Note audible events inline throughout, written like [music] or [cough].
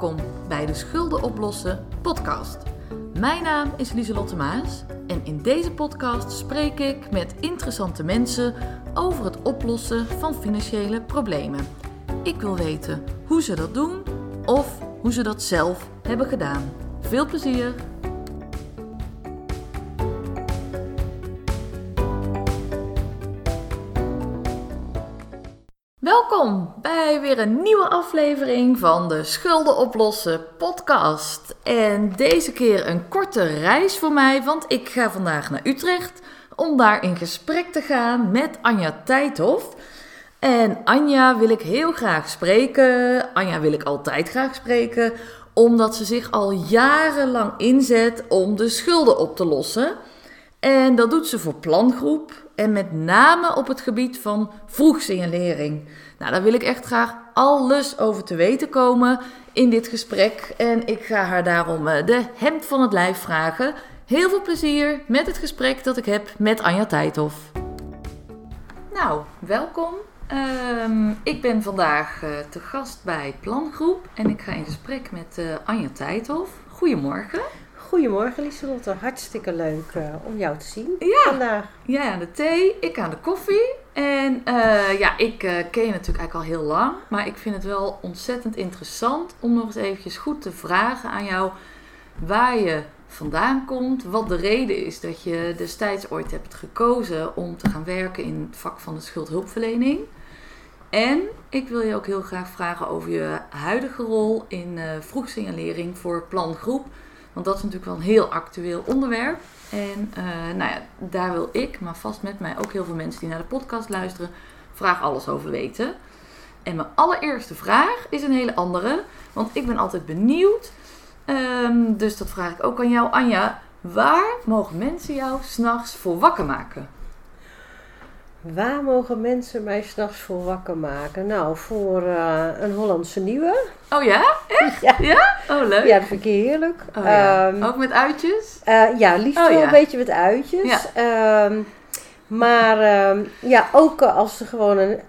welkom bij de Schulden Oplossen podcast. Mijn naam is Lieselotte Maas en in deze podcast spreek ik met interessante mensen over het oplossen van financiële problemen. Ik wil weten hoe ze dat doen of hoe ze dat zelf hebben gedaan. Veel plezier! Bij weer een nieuwe aflevering van de Schulden Oplossen podcast. En deze keer een korte reis voor mij, want ik ga vandaag naar Utrecht om daar in gesprek te gaan met Anja Tijdhoff. En Anja wil ik heel graag spreken. Anja wil ik altijd graag spreken, omdat ze zich al jarenlang inzet om de schulden op te lossen. En dat doet ze voor plangroep en met name op het gebied van vroegsignalering. Nou, daar wil ik echt graag alles over te weten komen in dit gesprek. En ik ga haar daarom eh, de hemd van het lijf vragen. Heel veel plezier met het gesprek dat ik heb met Anja Tijdhoff. Nou, welkom. Ehm, ik ben vandaag uh, te gast bij Plangroep en ik ga in gesprek met uh, Anja Tijdhoff. Goedemorgen. Goedemorgen Lieselotte, hartstikke leuk uh, om jou te zien ja. vandaag. Jij aan de thee, ik aan de koffie. En uh, ja, ik uh, ken je natuurlijk eigenlijk al heel lang, maar ik vind het wel ontzettend interessant om nog eens eventjes goed te vragen aan jou waar je vandaan komt, wat de reden is dat je destijds ooit hebt gekozen om te gaan werken in het vak van de schuldhulpverlening. En ik wil je ook heel graag vragen over je huidige rol in vroegsignalering voor plangroep. Want dat is natuurlijk wel een heel actueel onderwerp. En uh, nou ja, daar wil ik, maar vast met mij ook heel veel mensen die naar de podcast luisteren, vraag alles over weten. En mijn allereerste vraag is een hele andere, want ik ben altijd benieuwd. Um, dus dat vraag ik ook aan jou, Anja. Waar mogen mensen jou s'nachts voor wakker maken? Waar mogen mensen mij s'nachts voor wakker maken? Nou, voor uh, een Hollandse nieuwe. Oh ja? Echt? [laughs] Ja. ja? Oh, leuk. Ja, dat vind ik heerlijk. Oh, ja. um, Ook met uitjes? Uh, ja, liefst oh, wel ja. een beetje met uitjes. Ja. Um, maar um, ja, ook als er gewoon een,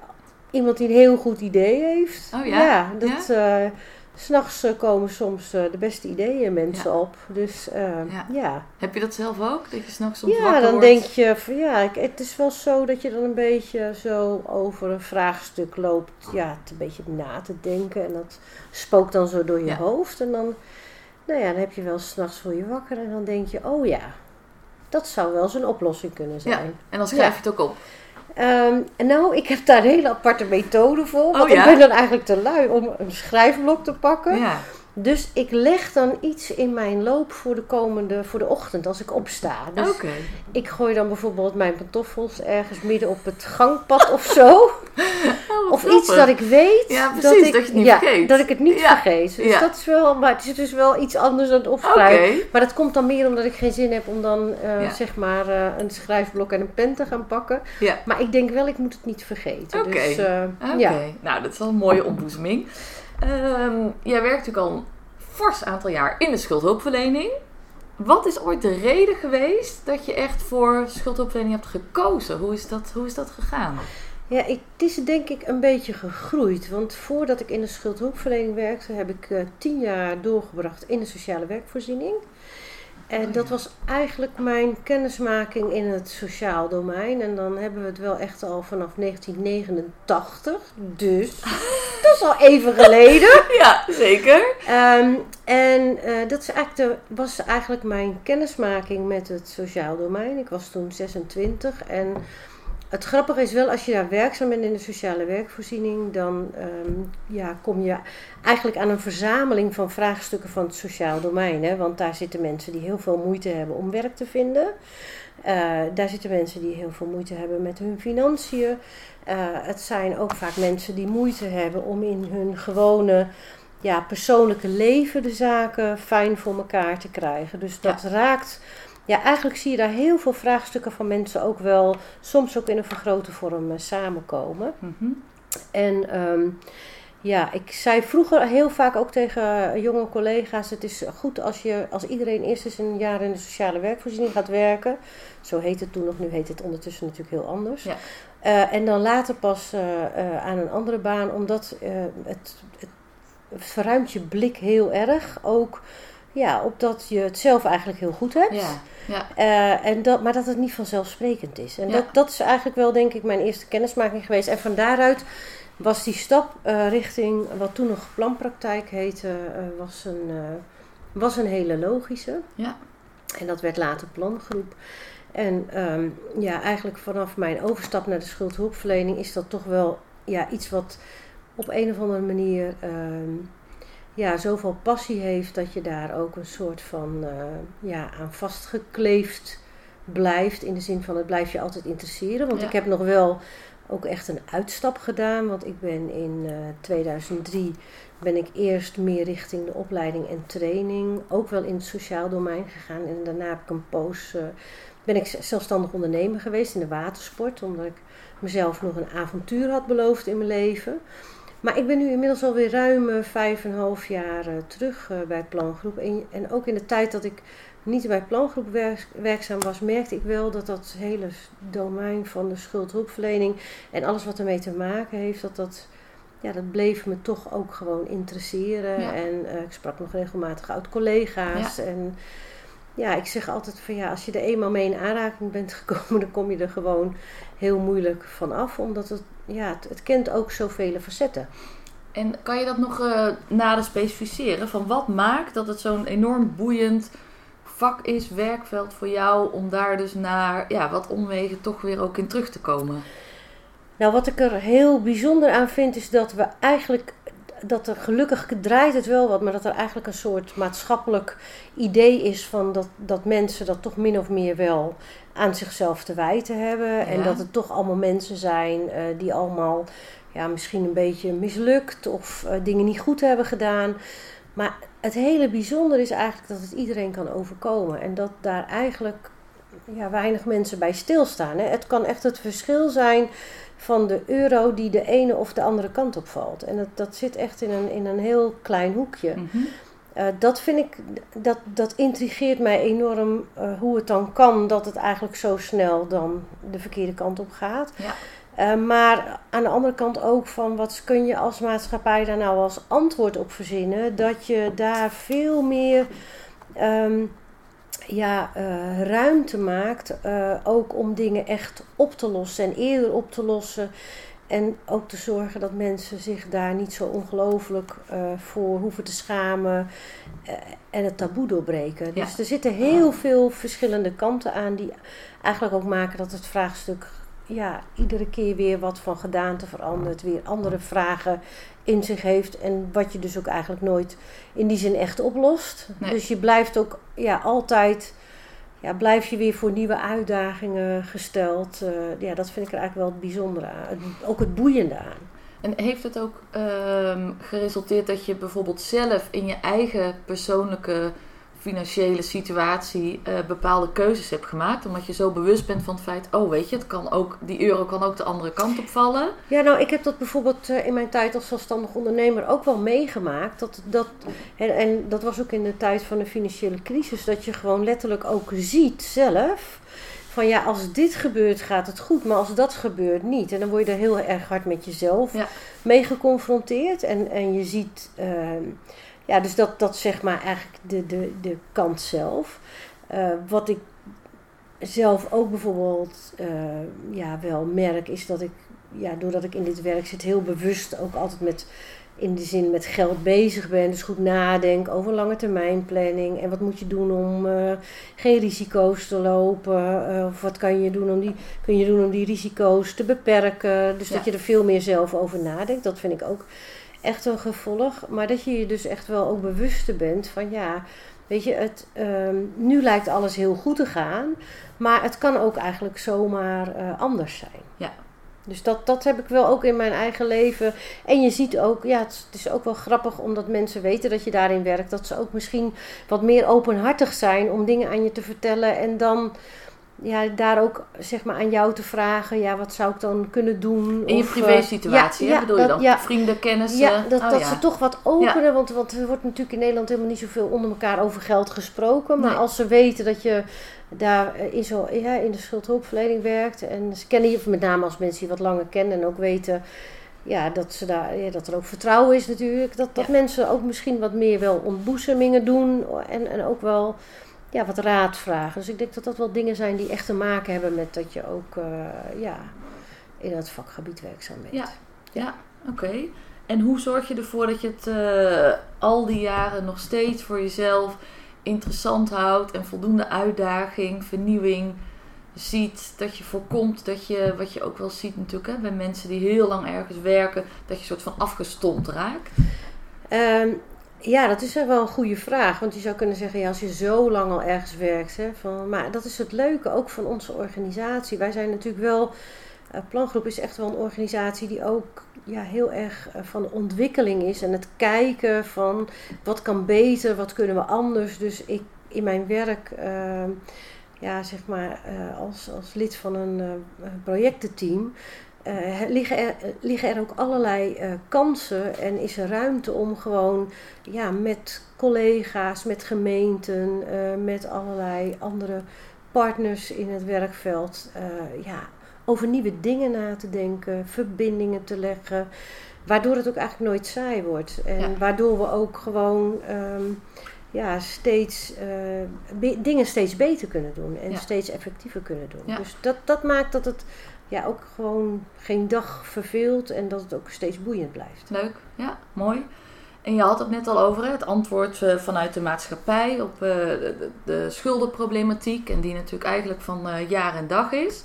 iemand die een heel goed idee heeft. Oh ja? Ja, dat... Uh, S'nachts komen soms de beste ideeën mensen ja. op. Dus uh, ja. ja. Heb je dat zelf ook? Dat je s'nachts soms ja, wakker dan wordt? denk je van ja, het is wel zo dat je dan een beetje zo over een vraagstuk loopt. Ja, een beetje na te denken. En dat spookt dan zo door je Ja. hoofd. En dan, nou ja, dan heb je wel s'nachts voor je wakker. En dan denk je, oh ja, dat zou wel eens een oplossing kunnen Ja, zijn. en dan schrijf je het ook op. Ehm, nou, ik heb daar een hele aparte methode voor. Want Oh, ja? ik ben dan eigenlijk te lui om een schrijfblok te pakken. Ja. Dus ik leg dan iets in mijn loop voor de komende, voor de ochtend als ik opsta. Dus ik gooi dan bijvoorbeeld mijn pantoffels ergens midden op het gangpad of zo. [laughs] Oh, Of iets dat ik weet. Ja, precies, dat je het niet ja, vergeet. Dat ik het niet Ja, vergeet. Dus dat is wel, maar het is dus wel iets anders dan het opschrijven. Maar dat komt dan meer omdat ik geen zin heb om dan eh, zeg maar eh, een schrijfblok en een pen te gaan pakken. Ja. Maar ik denk wel, ik moet het niet vergeten. Oké. Dus, eh, ja. nou dat is wel een mooie ontboezeming. Ehm, jij werkt natuurlijk al een fors aantal jaar in de schuldhulpverlening. Wat is ooit de reden geweest dat je echt voor schuldhulpverlening hebt gekozen? Hoe is dat, hoe is dat gegaan? Ja, ik, het is denk ik een beetje gegroeid. Want voordat ik in de schuldhulpverlening werkte, heb ik eh, tien jaar doorgebracht in de sociale werkvoorziening. En Oh, dat ja. was eigenlijk mijn kennismaking in het sociaal domein. En dan hebben we het wel echt al vanaf 1989. Dus [laughs] al even geleden. [laughs] Ja, zeker. Ehm, en eh, dat is eigenlijk de, was eigenlijk mijn kennismaking met het sociaal domein. Ik was toen 26 en het grappige is wel, als je daar werkzaam bent in de sociale werkvoorziening, dan ehm, ja, kom je eigenlijk aan een verzameling van vraagstukken van het sociaal domein. Hè? Want daar zitten mensen die heel veel moeite hebben om werk te vinden. Eh, daar zitten mensen die heel veel moeite hebben met hun financiën. Eh, het zijn ook vaak mensen die moeite hebben om in hun gewone ja, persoonlijke leven de zaken fijn voor elkaar te krijgen. Dus dat raakt. Ja, eigenlijk zie je daar heel veel vraagstukken van mensen ook wel, soms ook in een vergrote vorm eh, samenkomen. Mhm. En ehm, ja, ik zei vroeger heel vaak ook tegen jonge collega's: het is goed als, je, als iedereen eerst eens een jaar in de sociale werkvoorziening gaat werken. Zo heet het toen nog, nu heet het ondertussen natuurlijk heel anders. Ja. Eh, en dan later pas eh, eh, aan een andere baan, omdat het, het verruimt je blik heel erg. Ook ja, op dat je het zelf eigenlijk heel goed hebt. Ja, ja. En dat, maar dat het niet vanzelfsprekend is. En Ja. dat, dat is eigenlijk wel, denk ik, mijn eerste kennismaking geweest. En van daaruit was die stap eh, richting wat toen nog planpraktijk heette, eh, was, een, eh, was een hele logische. Ja. En dat werd later plangroep. En ehm, ja, eigenlijk vanaf mijn overstap naar de schuldhulpverlening is dat toch wel ja, iets wat op een of andere manier ehm, ja, zoveel passie heeft dat je daar ook een soort van ja, aan vastgekleefd blijft. In de zin van het blijft je altijd interesseren. Want Ja. ik heb nog wel ook echt een uitstap gedaan. Want ik ben in eh, 2003 ben ik eerst meer richting de opleiding en training. Ook wel in het sociaal domein gegaan. En daarna heb ik een poos, eh, ben ik zelfstandig ondernemer geweest in de watersport. Omdat ik mezelf nog een avontuur had beloofd in mijn leven. Maar ik ben nu inmiddels alweer ruim vijf en half jaar eh, terug bij Plangroep. En ook in de tijd dat ik niet bij Plangroep werk- werkzaam was, merkte ik wel dat dat hele domein van de schuldhulpverlening en alles wat ermee te maken heeft, dat dat, ja, dat bleef me toch ook gewoon interesseren. Ja. En eh, ik sprak nog regelmatig oud-collega's. En ja, ik zeg altijd van ja, als je er eenmaal mee in aanraking bent [laughs] gekomen, dan kom je er gewoon heel moeilijk van af. Omdat het, ja, het, het kent ook zoveel facetten. En kan je dat nog eh, nader specificeren? Van wat maakt dat het zo'n enorm boeiend vak is, werkveld voor jou, om daar dus naar ja, wat omwegen toch weer ook in terug te komen? Nou, wat ik er heel bijzonder aan vind, is dat we eigenlijk. Dat er gelukkig draait het wel wat, maar dat er eigenlijk een soort maatschappelijk idee is van dat, dat mensen dat toch min of meer wel aan zichzelf te wijten hebben. En dat het toch allemaal mensen zijn eh, die allemaal ja, misschien een beetje mislukt of eh, dingen niet goed hebben gedaan. Maar het hele bijzondere is eigenlijk dat het iedereen kan overkomen. En dat daar eigenlijk ja, weinig mensen bij stilstaan. Hè. Het kan echt het verschil zijn van de euro die de ene of de andere kant op valt. En dat, dat zit echt in een, in een heel klein hoekje. Mhm. Eh, dat vind ik, dat, dat intrigeert mij enorm eh, hoe het dan kan dat het eigenlijk zo snel dan de verkeerde kant op gaat. Ja. Eh, maar aan de andere kant ook van wat kun je als maatschappij daar nou als antwoord op verzinnen? Dat je daar veel meer ehm, ja, eh, ruimte maakt, eh, ook om dingen echt op te lossen en eerder op te lossen. En ook te zorgen dat mensen zich daar niet zo ongelooflijk voor hoeven te schamen en het taboe doorbreken. Ja. Dus er zitten heel veel verschillende kanten aan die eigenlijk ook maken dat het vraagstuk ja, iedere keer weer wat van gedaante verandert, weer andere vragen in zich heeft en wat je dus ook eigenlijk nooit in die zin echt oplost. Nee. Dus je blijft ook ja, altijd, ja, blijf je weer voor nieuwe uitdagingen gesteld. Eh, ja, dat vind ik er eigenlijk wel het bijzondere aan, ook het boeiende aan. En heeft het ook ehm, geresulteerd dat je bijvoorbeeld zelf in je eigen persoonlijke financiële situatie eh, bepaalde keuzes hebt gemaakt? Omdat je zo bewust bent van het feit, oh weet je, het kan ook, die euro kan ook de andere kant op vallen. Ja, nou, ik heb dat bijvoorbeeld eh, in mijn tijd als zelfstandig ondernemer ook wel meegemaakt. Dat, dat, en, en dat was ook in de tijd van de financiële crisis, dat je gewoon letterlijk ook ziet zelf. Van ja, als dit gebeurt gaat het goed, maar als dat gebeurt niet. En dan word je er heel erg hard met jezelf Ja. mee geconfronteerd. En, en je ziet, ehm, ja, dus dat, dat zeg maar eigenlijk de, de, de kant zelf. Eh, wat ik zelf ook bijvoorbeeld eh, ja, wel merk, is dat ik, ja, doordat ik in dit werk zit, heel bewust ook altijd met, in de zin met geld bezig ben. Dus goed nadenk over lange termijn planning. En wat moet je doen om eh, geen risico's te lopen? Of wat kan je, doen om die, kun je doen om die risico's te beperken? Dus Ja. dat je er veel meer zelf over nadenkt. Dat vind ik ook echt een gevolg. Maar dat je je dus echt wel ook bewuster bent van ja. Weet je, het, ehm, nu lijkt alles heel goed te gaan, maar het kan ook eigenlijk zomaar eh, anders zijn. Ja. Dus dat, dat heb ik wel ook in mijn eigen leven. En je ziet ook, ja, het, is- het is ook wel grappig omdat mensen weten dat je daarin werkt, dat ze ook misschien wat meer openhartig zijn om dingen aan je te vertellen en dan ja, daar ook zeg maar aan jou te vragen, ja, wat zou ik dan kunnen doen? In je Of, eh, privé situatie, ja, hè, ja, bedoel je dat- dan? ja. Vrienden, kennissen? Ja, dat, Oh, dat ze toch wat openen. Want, want er wordt natuurlijk in Nederland helemaal niet zoveel onder elkaar over geld gesproken. Maar Nee. als ze weten dat je daar eh, in, zo, ja, in de schuldhulpverlening werkt. En ze kennen je met name als mensen die wat langer kennen en ook weten ja, dat, ze daar, ja, dat er ook vertrouwen is natuurlijk. Dat, dat mensen ook misschien wat meer wel ontboezemingen doen en, en ook wel ja, wat raad vragen. Dus ik denk dat dat wel dingen zijn die echt te maken hebben met dat je ook uh, ja, in het vakgebied werkzaam bent. Ja, ja oké. En hoe zorg je ervoor dat je het uh, al die jaren nog steeds voor jezelf interessant houdt en voldoende uitdaging, vernieuwing ziet? Dat je voorkomt dat je, wat je ook wel ziet natuurlijk hè, bij mensen die heel lang ergens werken, dat je soort van afgestompt raakt? Um, ja, dat is wel een goede vraag. Want je zou kunnen zeggen, ja, als je zo lang al ergens werkt. Hè, van, maar dat is het leuke ook van onze organisatie. Wij zijn natuurlijk wel. Uh, Plangroep is echt wel een organisatie die ook ja, heel erg uh, van ontwikkeling is. En het kijken van wat kan beter, wat kunnen we anders. Dus ik in mijn werk, uh, ja, zeg maar, als, als lid van een projectenteam uh, liggen, er, liggen er ook allerlei uh, kansen en is er ruimte om gewoon ja, met collega's, met gemeenten, uh, met allerlei andere partners in het werkveld ja, over nieuwe dingen na te denken, verbindingen te leggen, waardoor het ook eigenlijk nooit saai wordt. En ja. waardoor we ook gewoon um, ja, steeds, dingen steeds beter kunnen doen en ja. steeds effectiever kunnen doen. Dus dat, dat maakt dat het ja, ook gewoon geen dag verveelt en dat het ook steeds boeiend blijft. Leuk, ja, mooi. En je had het net al over het antwoord uh, vanuit de maatschappij op uh, de, de, schuldenproblematiek. En die natuurlijk eigenlijk van uh, jaar en dag is.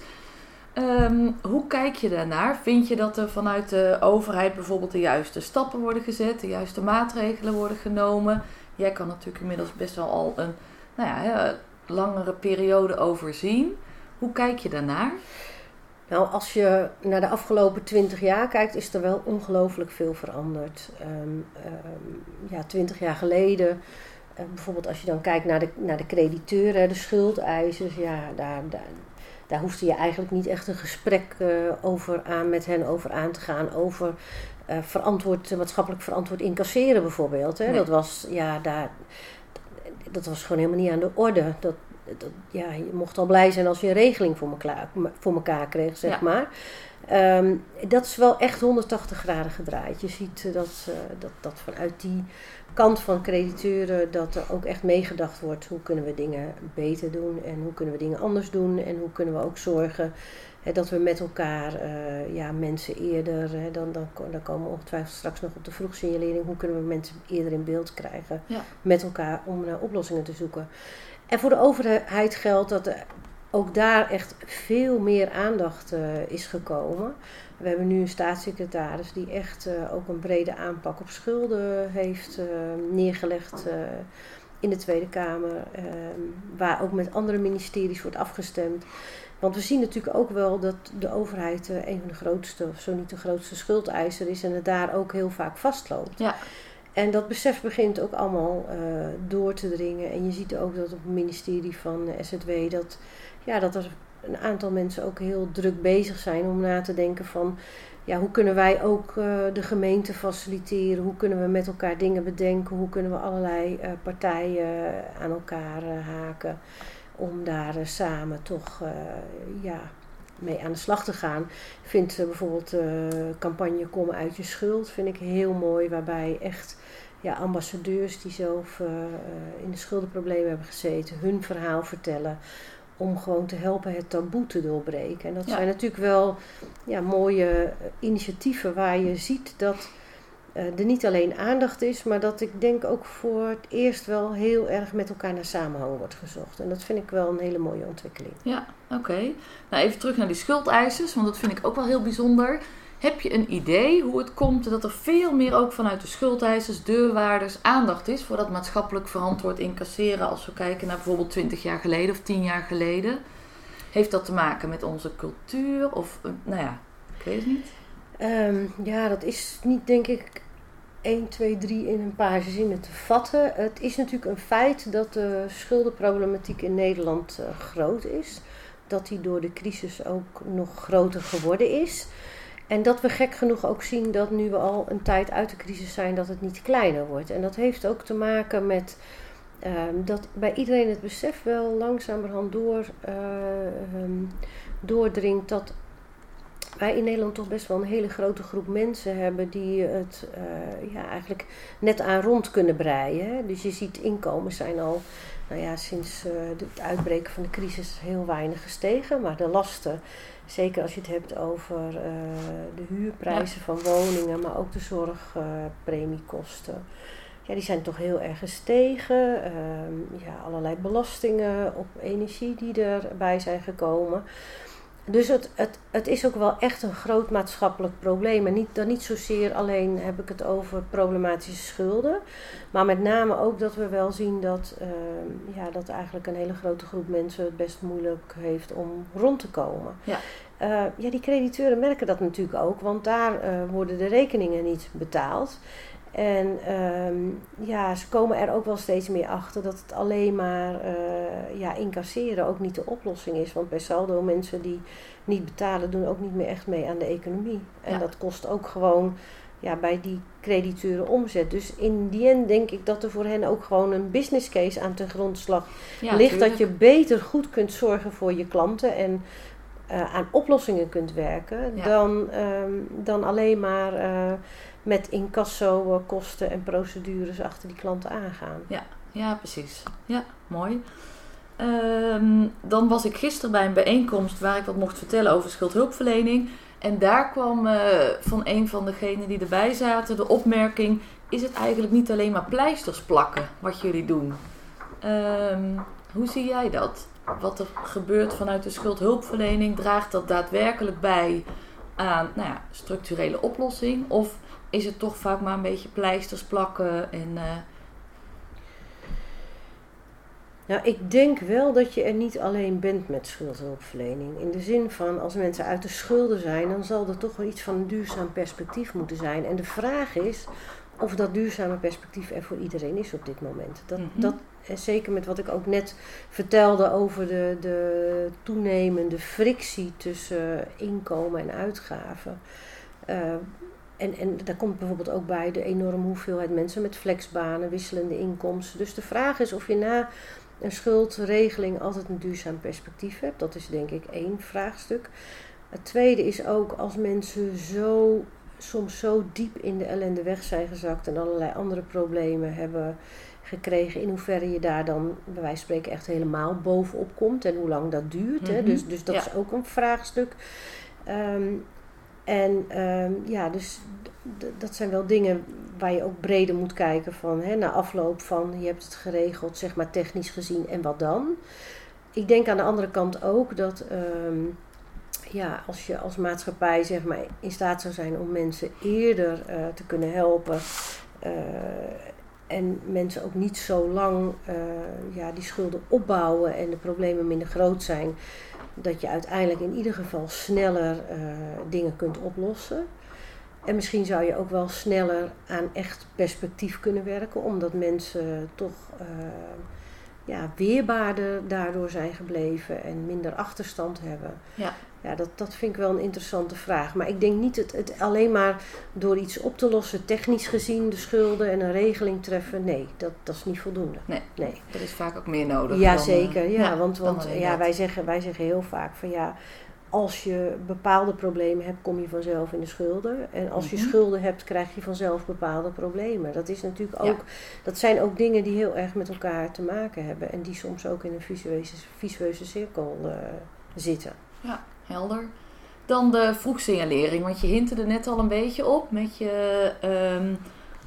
Um, hoe kijk je daarnaar? Vind je dat er vanuit de overheid bijvoorbeeld de juiste stappen worden gezet, de juiste maatregelen worden genomen? Jij kan natuurlijk inmiddels best wel al een nou ja, langere periode overzien. Hoe kijk je daarnaar? Nou, als je naar de afgelopen twintig jaar kijkt, is er wel ongelooflijk veel veranderd. Um, um, ja, twintig jaar geleden, uh, bijvoorbeeld als je dan kijkt naar de, naar de crediteuren, de schuldeisers, ja, daar, daar, daar hoefde je eigenlijk niet echt een gesprek uh, over aan, met hen over aan te gaan. Over uh, verantwoord, maatschappelijk verantwoord incasseren bijvoorbeeld. Hè. Nee. Dat was, ja, daar, dat was gewoon helemaal niet aan de orde. Dat, dat, ja, je mocht al blij zijn als je een regeling voor elkaar, voor elkaar kreeg, zeg ja. maar. Um, dat is wel echt 180 graden gedraaid. Je ziet dat, uh, dat, dat vanuit die kant van crediteuren dat er ook echt meegedacht wordt hoe kunnen we dingen beter doen en hoe kunnen we dingen anders doen en hoe kunnen we ook zorgen hè, dat we met elkaar uh, ja, mensen eerder, hè, dan, dan, dan komen we ongetwijfeld straks nog op de vroegsignalering, hoe kunnen we mensen eerder in beeld krijgen ja. met elkaar om naar oplossingen te zoeken. En voor de overheid geldt dat er ook daar echt veel meer aandacht uh, is gekomen. We hebben nu een staatssecretaris die echt uh, ook een brede aanpak op schulden heeft neergelegd in de Tweede Kamer, waar ook met andere ministeries wordt afgestemd. Want we zien natuurlijk ook wel dat de overheid een van de grootste, of zo niet de grootste schuldeiser is en het daar ook heel vaak vastloopt. Ja. En dat besef begint ook allemaal uh, door te dringen. En je ziet ook dat op het ministerie van SZW dat, ja, dat er een aantal mensen ook heel druk bezig zijn om na te denken van ja, hoe kunnen wij ook uh, de gemeente faciliteren? Hoe kunnen we met elkaar dingen bedenken? Hoe kunnen we allerlei uh, partijen aan elkaar haken om daar samen toch ja, mee aan de slag te gaan. Ik vind bijvoorbeeld de campagne Kom uit je schuld vind ik heel mooi, waarbij echt ja, ambassadeurs die zelf uh, in de schuldenproblemen hebben gezeten, hun verhaal vertellen. Om gewoon te helpen het taboe te doorbreken. En dat ja. zijn natuurlijk wel ja, mooie initiatieven waar je ziet dat uh, er niet alleen aandacht is, maar dat ik denk ook voor het eerst wel heel erg met elkaar naar samenhang wordt gezocht. En dat vind ik wel een hele mooie ontwikkeling. Ja, oké. Okay. Nou, even terug naar die schuldeisers, want dat vind ik ook wel heel bijzonder. Heb je een idee hoe het komt dat er veel meer ook vanuit de schuldeisers, deurwaarders aandacht is voor dat maatschappelijk verantwoord incasseren als we kijken naar bijvoorbeeld 20 jaar geleden of 10 jaar geleden? Heeft dat te maken met onze cultuur of, nou ja, ik weet het niet. Um, ja, dat is niet denk ik 1, 2, 3 in een paar zinnen te vatten. Het is natuurlijk een feit dat de schuldenproblematiek in Nederland uh, groot is. Dat die door de crisis ook nog groter geworden is. En dat we gek genoeg ook zien dat nu we al een tijd uit de crisis zijn, dat het niet kleiner wordt. En dat heeft ook te maken met um, dat bij iedereen het besef wel langzamerhand door, uh, doordringt dat wij in Nederland toch best wel een hele grote groep mensen hebben die het uh, ja, eigenlijk net aan rond kunnen breien. Dus je ziet inkomens zijn al nou ja, sinds het uitbreken van de crisis heel weinig gestegen. Maar de lasten, zeker als je het hebt over uh, de huurprijzen van woningen, maar ook de zorgpremiekosten. ja, die zijn toch heel erg gestegen. Uh, ja, allerlei belastingen op energie die erbij zijn gekomen. Dus het, het, het is ook wel echt een groot maatschappelijk probleem. En niet, dan niet zozeer alleen heb ik het over problematische schulden. Maar met name ook dat we wel zien dat, uh, ja, dat eigenlijk een hele grote groep mensen het best moeilijk heeft om rond te komen. Ja. Uh, ja, die crediteuren merken dat natuurlijk ook, want daar uh, worden de rekeningen niet betaald. En um, ja, ze komen er ook wel steeds meer achter dat het alleen maar uh, ja, incasseren ook niet de oplossing is. Want bij saldo mensen die niet betalen doen ook niet meer echt mee aan de economie. En ja. dat kost ook gewoon ja, bij die crediteuren omzet. Dus in die end denk ik dat er voor hen ook gewoon een business case aan ten grondslag ja, ligt. Tuurlijk. Dat je beter goed kunt zorgen voor je klanten en uh, aan oplossingen kunt werken. Ja. Dan, um, dan alleen maar... Uh, met incasso kosten en procedures achter die klanten aangaan. Ja, ja precies. Ja, mooi. Um, dan was ik gisteren bij een bijeenkomst waar ik wat mocht vertellen over schuldhulpverlening. En daar kwam uh, van een van degenen die erbij zaten de opmerking: is het eigenlijk niet alleen maar pleisters plakken wat jullie doen? Um, hoe zie jij dat? Wat er gebeurt vanuit de schuldhulpverlening, draagt dat daadwerkelijk bij aan nou ja, structurele oplossing? Of is het toch vaak maar een beetje pleisters plakken en... Uh... Nou, ik denk wel dat je er niet alleen bent met schuldhulpverlening. In de zin van, als mensen uit de schulden zijn, dan zal er toch wel iets van een duurzaam perspectief moeten zijn. En de vraag is of dat duurzame perspectief er voor iedereen is op dit moment. Dat, mm -hmm. dat zeker met wat ik ook net vertelde over de, de toenemende frictie tussen inkomen en uitgaven. Uh, en, en daar komt bijvoorbeeld ook bij de enorme hoeveelheid mensen met flexbanen, wisselende inkomsten. Dus de vraag is of je na een schuldregeling altijd een duurzaam perspectief hebt. Dat is denk ik één vraagstuk. Het tweede is ook als mensen zo, soms zo diep in de ellende weg zijn gezakt en allerlei andere problemen hebben gekregen, in hoeverre je daar dan bij wijze van spreken echt helemaal bovenop komt en hoe lang dat duurt. Mm -hmm. hè? Mhm. Dus, dus dat ja. is ook een vraagstuk. Um, en um, ja, dus dat zijn wel dingen waar je ook breder moet kijken van hè, na afloop van je hebt het geregeld, zeg maar technisch gezien en wat dan. Ik denk aan de andere kant ook dat um, ja, als je als maatschappij zeg maar in staat zou zijn om mensen eerder uh, te kunnen helpen. Uh, en mensen ook niet zo lang uh, ja, die schulden opbouwen en de problemen minder groot zijn dat je uiteindelijk in ieder geval sneller uh, dingen kunt oplossen. En misschien zou je ook wel sneller aan echt perspectief kunnen werken, omdat mensen toch uh, ja, weerbaarder daardoor zijn gebleven en minder achterstand hebben. Ja. Ja, dat, dat vind ik wel een interessante vraag. Maar ik denk niet het, het alleen maar door iets op te lossen, technisch gezien, de schulden en een regeling treffen. Nee, dat, dat is niet voldoende. Nee, nee. er is vaak ook meer nodig. Ja, dan, zeker. Ja, ja want, want ja, wij, zeggen, wij zeggen heel vaak van ja, als je bepaalde problemen hebt, kom je vanzelf in de schulden. En als je -hmm. schulden hebt, krijg je vanzelf bepaalde problemen. Dat is natuurlijk ook, ja. dat zijn ook dingen die heel erg met elkaar te maken hebben. En die soms ook in een visueuze, visueuze cirkel uh, zitten. Ja helder. Dan de vroegsignalering, want je hintte er net al een beetje op met je um,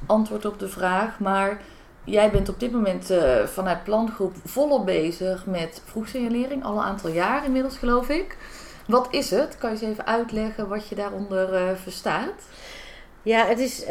antwoord op de vraag. Maar jij bent op dit moment uh, vanuit plangroep volop bezig met vroegsignalering, al een aantal jaar inmiddels geloof ik. Wat is het? Kan je eens even uitleggen wat je daaronder uh, verstaat? Ja, het is, uh,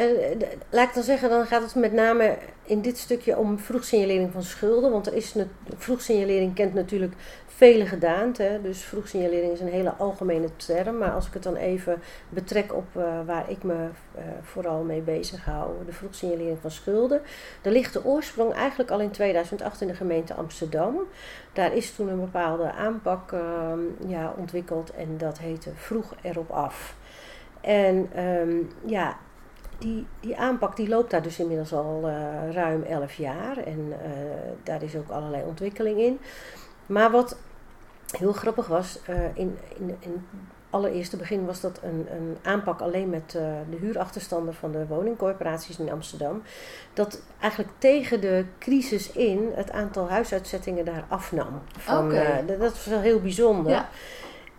laat ik dan zeggen, dan gaat het met name in dit stukje om vroegsignalering van schulden. Want er is vroegsignalering kent natuurlijk vele gedaanten. Dus vroegsignalering is een hele algemene term. Maar als ik het dan even betrek op uh, waar ik me uh, vooral mee bezig hou, de vroegsignalering van schulden. Daar ligt de oorsprong eigenlijk al in 2008 in de gemeente Amsterdam. Daar is toen een bepaalde aanpak uh, ja, ontwikkeld en dat heette vroeg erop af. En um, ja, die, die aanpak die loopt daar dus inmiddels al uh, ruim 11 jaar en daar is ook allerlei ontwikkeling in. Maar wat heel grappig was, uh, in, in, in allereerste begin was dat een, een aanpak alleen met uh, de huurachterstanden van de woningcorporaties in Amsterdam. Dat eigenlijk tegen de crisis in het aantal huisuitzettingen daar afnam. Van, Oké. dat was wel heel bijzonder. Ja.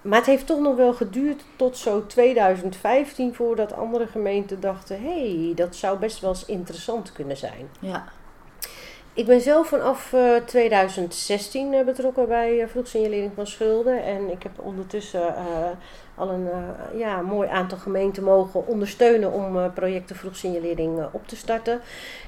Maar het heeft toch nog wel geduurd tot zo 2015 voordat andere gemeenten dachten: hé, hey, dat zou best wel eens interessant kunnen zijn. Ja. Ik ben zelf vanaf eh, 2016 eh, betrokken bij uh, vroegsignalering van schulden. En ik heb ondertussen eh, al een eh, ja, mooi aantal gemeenten mogen ondersteunen om eh, projecten vroegsignalering eh, op te starten.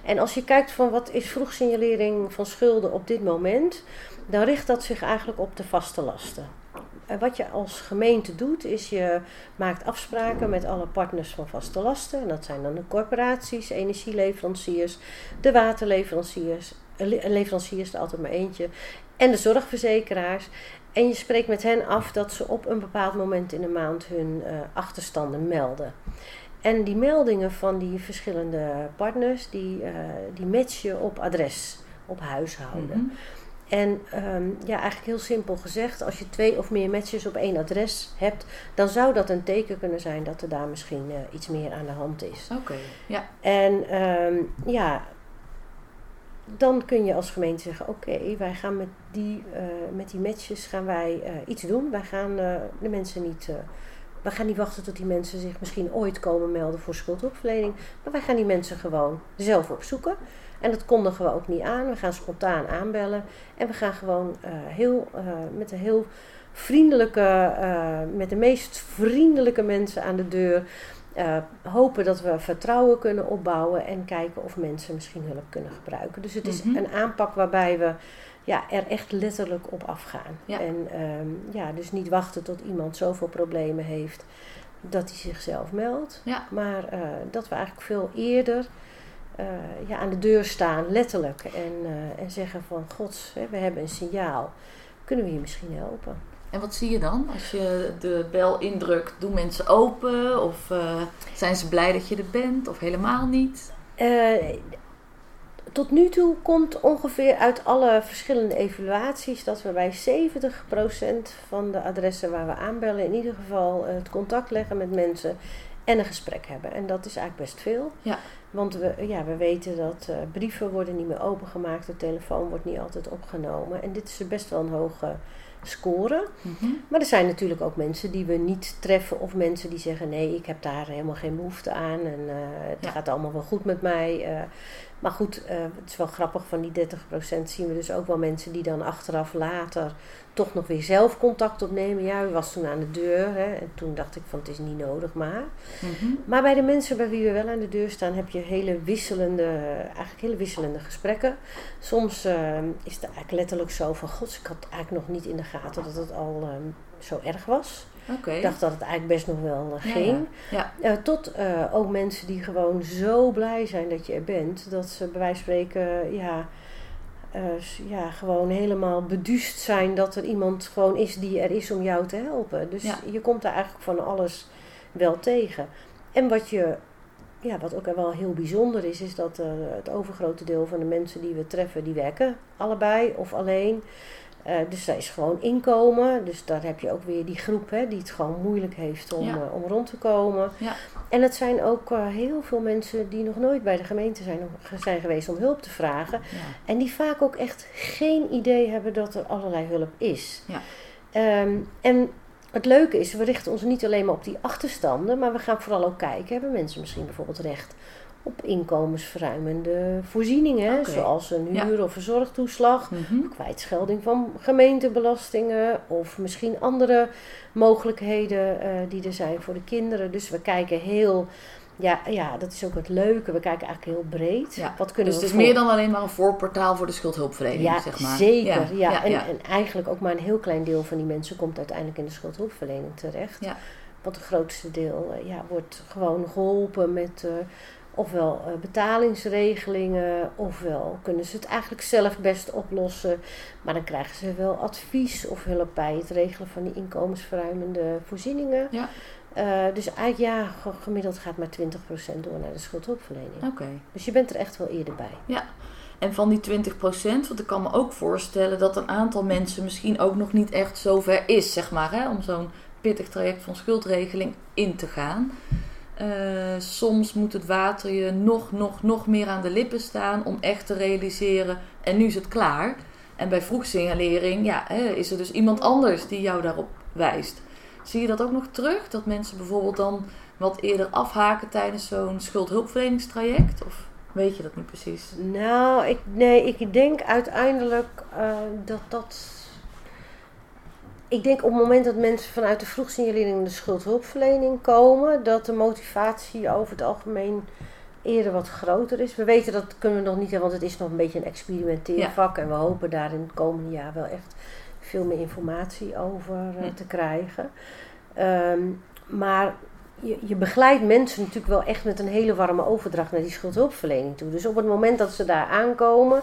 En als je kijkt van wat is vroegsignalering van schulden op dit moment, dan richt dat zich eigenlijk op de vaste lasten. En wat je als gemeente doet, is je maakt afspraken met alle partners van vaste lasten. En dat zijn dan de corporaties, energieleveranciers, de waterleveranciers, eh, le- leveranciers er altijd maar eentje, en de zorgverzekeraars. En je spreekt met hen af dat ze op een bepaald moment in de maand hun eh, achterstanden melden. En die meldingen van die verschillende partners, die, eh die je op adres, op huishouden. Mhm. En ehm, ja, eigenlijk heel simpel gezegd, als je twee of meer matches op één adres hebt, dan zou dat een teken kunnen zijn dat er daar misschien eh, iets meer aan de hand is. Oké. Ja. En ehm, ja, dan kun je als gemeente zeggen: Oké, wij gaan met die, eh, met die matches gaan wij eh, iets doen. Wij gaan de mensen niet. Wij gaan niet wachten tot die mensen zich misschien ooit komen melden voor schuldhulpverlening. Maar wij gaan die mensen gewoon zelf opzoeken. En dat kondigen we ook niet aan. We gaan spontaan aanbellen. En we gaan gewoon eh, heel, eh, met een heel vriendelijke, eh, met de meest vriendelijke mensen aan de deur. hopen dat we vertrouwen kunnen opbouwen en kijken of mensen misschien hulp kunnen gebruiken. Dus het is Mhm. een aanpak waarbij we ja, er echt letterlijk op afgaan. Ja. En ehm, ja, dus niet wachten tot iemand zoveel problemen heeft dat hij zichzelf meldt. Ja. Maar eh, dat we eigenlijk veel eerder eh, ja, aan de deur staan, letterlijk. En, eh, en zeggen van, gods, we hebben een signaal. Kunnen we je misschien helpen? En wat zie je dan als je de bel indrukt? Doen mensen open? Of zijn ze blij dat je er bent? Of helemaal niet? Tot nu toe komt ongeveer uit alle verschillende evaluaties dat we bij 70% van de adressen waar we aanbellen, in ieder geval eh, het contact leggen met mensen en een gesprek hebben. En dat is eigenlijk best veel. Ja. Want we, ja, we weten dat eh, brieven worden niet meer opengemaakt, de telefoon wordt niet altijd opgenomen. En dit is best wel een hoge score. Mhm. Maar er zijn natuurlijk ook mensen die we niet treffen of mensen die zeggen nee, ik heb daar helemaal geen behoefte aan en eh, het Ja. gaat allemaal wel goed met mij. Maar goed, eh, het is wel grappig, van die 30% zien we dus ook wel mensen die dan achteraf later toch nog weer zelf contact opnemen. Ja, u was toen aan de deur hè, en toen dacht ik van het is niet nodig maar. Mhm. Maar bij de mensen bij wie we wel aan de deur staan, heb je hele wisselende, eigenlijk hele wisselende gesprekken. Soms eh, is het eigenlijk letterlijk zo van, gods, ik had eigenlijk nog niet in de gaten dat het al ehm, zo erg was. Ik dacht dat het eigenlijk best nog wel eh, Ja, ging. Ja. Eh, tot eh, ook mensen die gewoon zo blij zijn dat je er bent, dat ze bij wijze van spreken, ja, ja, gewoon helemaal beduust zijn dat er iemand gewoon is die er is om jou te helpen. Dus Ja. je komt daar eigenlijk van alles wel tegen. En wat je, ja, wat ook wel heel bijzonder is, is dat het overgrote deel van de mensen die we treffen, die werken allebei of alleen. Eh, dus daar is gewoon inkomen. Dus daar heb je ook weer die groep hè, die het gewoon moeilijk heeft om, Ja. eh, om rond te komen. Ja. En het zijn ook eh, heel veel mensen die nog nooit bij de gemeente zijn, zijn geweest om hulp te vragen. Ja. En die vaak ook echt geen idee hebben dat er allerlei hulp is. Ja. Ehm, en het leuke is, we richten ons niet alleen maar op die achterstanden, maar we gaan vooral ook kijken, hebben mensen misschien bijvoorbeeld recht op inkomensverruimende voorzieningen, zoals een Ja. huur- of een zorgtoeslag, Mhm. kwijtschelding van gemeentebelastingen of misschien andere mogelijkheden eh, die er zijn voor de kinderen. Dus we kijken heel, ja, ja, dat is ook het leuke, we kijken eigenlijk heel breed. Ja. Wat kunnen Dus het is meer dan alleen maar een voorportaal voor de schuldhulpverlening, ja, zeg maar. zeker. Ja, ja, En, en eigenlijk ook maar een heel klein deel van die mensen komt uiteindelijk in de schuldhulpverlening terecht. Ja. Want het grootste deel eh, ja, wordt gewoon geholpen met eh, ofwel eh, betalingsregelingen, ofwel kunnen ze het eigenlijk zelf best oplossen. Maar dan krijgen ze wel advies of hulp bij het regelen van die inkomensverruimende voorzieningen. Ja. Eh, dus eigenlijk ja, ge- gemiddeld gaat maar 20% door naar de schuldhulpverlening. Oké. Dus je bent er echt wel eerder bij. En van die 20%, want ik kan me ook voorstellen dat een aantal mensen misschien ook nog niet echt zover is, zeg maar, hè, om zo'n pittig traject van schuldregeling in te gaan. Eh, soms moet het water je nog, nog, nog meer aan de lippen staan om echt te realiseren. En nu is het klaar. En bij vroegsignalering ja, hè, is er dus iemand anders die jou daarop wijst. Zie je dat ook nog terug? Dat mensen bijvoorbeeld dan wat eerder afhaken tijdens zo'n schuldhulpverleningstraject? Of weet je dat niet precies? Nou, ik, nee, ik denk uiteindelijk uh, dat dat. Ik denk op het moment dat mensen vanuit de vroegsignalering de schuldhulpverlening komen, dat de motivatie over het algemeen eerder wat groter is. We weten dat kunnen we nog niet, want het is nog een beetje een experimenteervak. Ja. En we hopen daar in het komende jaar wel echt veel meer informatie over uh, te krijgen. Um, maar je, je begeleidt mensen natuurlijk wel echt met een hele warme overdracht naar die schuldhulpverlening toe. Dus op het moment dat ze daar aankomen,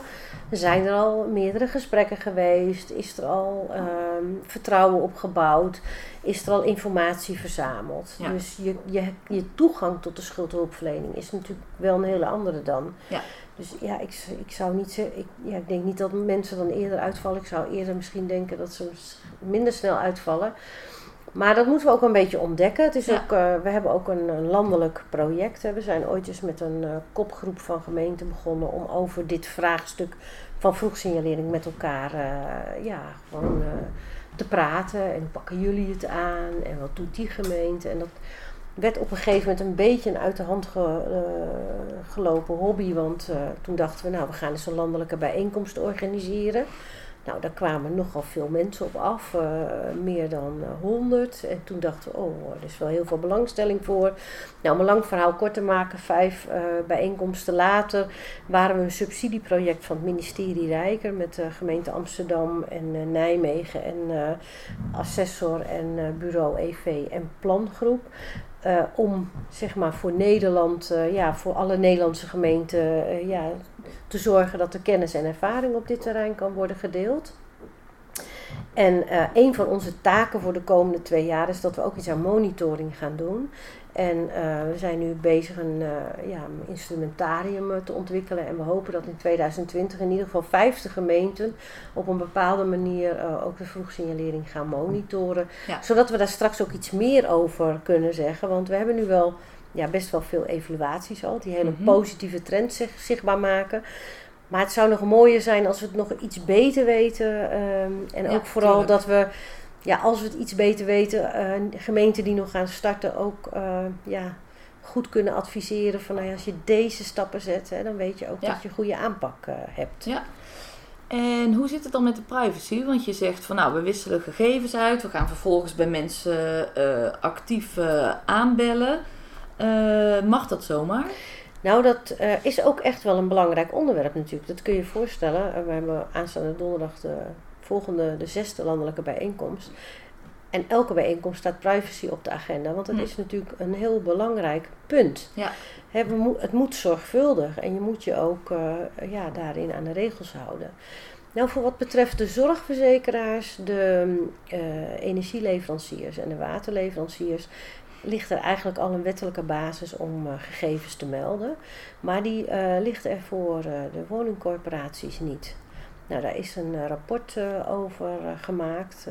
zijn er al meerdere gesprekken geweest, is er al um, vertrouwen opgebouwd, is er al informatie verzameld. Ja. Dus je, je, je toegang tot de schuldhulpverlening is natuurlijk wel een hele andere dan. Ja. Dus ja, ik, ik zou niet zeggen, ik, ja, ik denk niet dat mensen dan eerder uitvallen. Ik zou eerder misschien denken dat ze minder snel uitvallen. Maar dat moeten we ook een beetje ontdekken. Het is Ja. ook, eh, we hebben ook een, een landelijk project. We zijn ooit eens met een eh, kopgroep van gemeenten begonnen om over dit vraagstuk van vroegsignalering met elkaar eh, ja, gewoon, te praten. En pakken jullie het aan en wat doet die gemeente? En dat werd op een gegeven moment een beetje een uit de hand ge- gelopen hobby. Want toen dachten we, nou, we gaan eens een landelijke bijeenkomst organiseren. Nou, daar kwamen nogal veel mensen op af, eh, meer dan honderd. En toen dachten we, oh, er is wel heel veel belangstelling voor. Nou, om een lang verhaal kort te maken, vijf eh, bijeenkomsten later waren we een subsidieproject van het ministerie Rijker met de gemeente Amsterdam en eh, Nijmegen en eh, assessor en eh, bureau EV en plangroep. Eh, om zeg maar voor Nederland, eh, ja, voor alle Nederlandse gemeenten, eh, ja, te zorgen dat de kennis en ervaring op dit terrein kan worden gedeeld. En een van onze taken voor de komende twee jaar is dat we ook iets aan monitoring gaan doen. En eh, we zijn nu bezig een eh, ja, instrumentarium eh, te ontwikkelen. En we hopen dat in 2020 in ieder geval 50 gemeenten op een bepaalde manier ook de vroegsignalering gaan monitoren. Ja. Zodat we daar straks ook iets meer over kunnen zeggen. Want we hebben nu wel ja, best wel veel evaluaties al, die hele Mhm. positieve trend zich, zichtbaar maken. Maar het zou nog mooier zijn als we het nog iets beter weten. ehm, en Ja, ook vooral tuurlijk. dat we, ja, als we het iets beter weten, eh, gemeenten die nog gaan starten ook eh, ja, goed kunnen adviseren. Van nou ja, als je deze stappen zet, hè, dan weet je ook Ja. dat je goede aanpak eh, hebt. Ja. En hoe zit het dan met de privacy? Want je zegt van nou, we wisselen gegevens uit. We gaan vervolgens bij mensen actief aanbellen. Mag dat zomaar? Nou, dat is ook echt wel een belangrijk onderwerp natuurlijk. Dat kun je je voorstellen. We hebben aanstaande donderdag de volgende, de zesde landelijke bijeenkomst. En elke bijeenkomst staat privacy op de agenda. Want dat is natuurlijk een heel belangrijk punt. Ja. Het moet zorgvuldig en je moet je ook eh, ja, daarin aan de regels houden. Nou, voor wat betreft de zorgverzekeraars, de eh, energieleveranciers en de waterleveranciers, ligt er eigenlijk al een wettelijke basis om eh, gegevens te melden. Maar die ligt er voor de woningcorporaties niet. Nou, daar is een eh, rapport eh, over eh, gemaakt,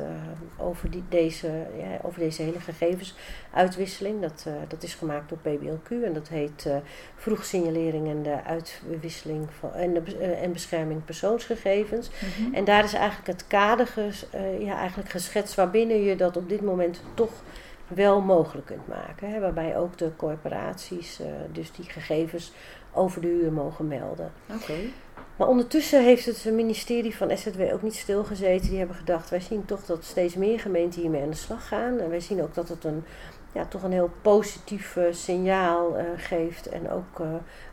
over, die, deze, ja, over deze hele gegevensuitwisseling. Dat, dat is gemaakt door PBLQ en dat heet eh vroegsignalering en de uitwisseling van, en, de, en bescherming persoonsgegevens. Mhm. En daar is eigenlijk het kader ges, ja, eigenlijk geschetst waarbinnen je dat op dit moment toch wel mogelijk kunt maken. Hè, waarbij ook de corporaties dus die gegevens over de huur mogen melden. Oké. Maar ondertussen heeft het ministerie van SZW ook niet stilgezeten. Die hebben gedacht, wij zien toch dat steeds meer gemeenten hiermee aan de slag gaan. En wij zien ook dat het een, ja, toch een heel positief eh, signaal eh, geeft. En ook eh,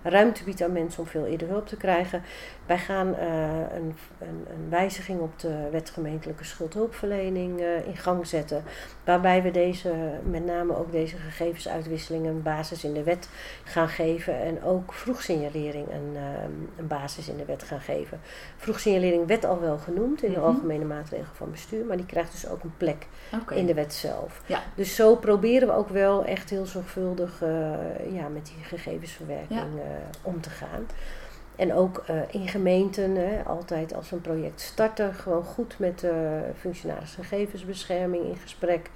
ruimte biedt aan mensen om veel eerder hulp te krijgen. Wij gaan eh, een, een, een wijziging op de wet gemeentelijke schuldhulpverlening eh, in gang zetten. Waarbij we deze, met name ook deze gegevensuitwisseling een basis in de wet gaan geven. En ook vroegsignalering een, ehm, een basis in de wet gaan geven. Vroegsignalering werd al wel genoemd in de Mhm. algemene maatregelen van bestuur. Maar die krijgt dus ook een plek in de wet zelf. Ja. Dus zo proberen we ook wel echt heel zorgvuldig eh, ja, met die gegevensverwerking Ja. Eh, om te gaan. En ook eh, in gemeenten, hè, altijd als een project starten, gewoon goed met de functionaris gegevensbescherming in gesprek.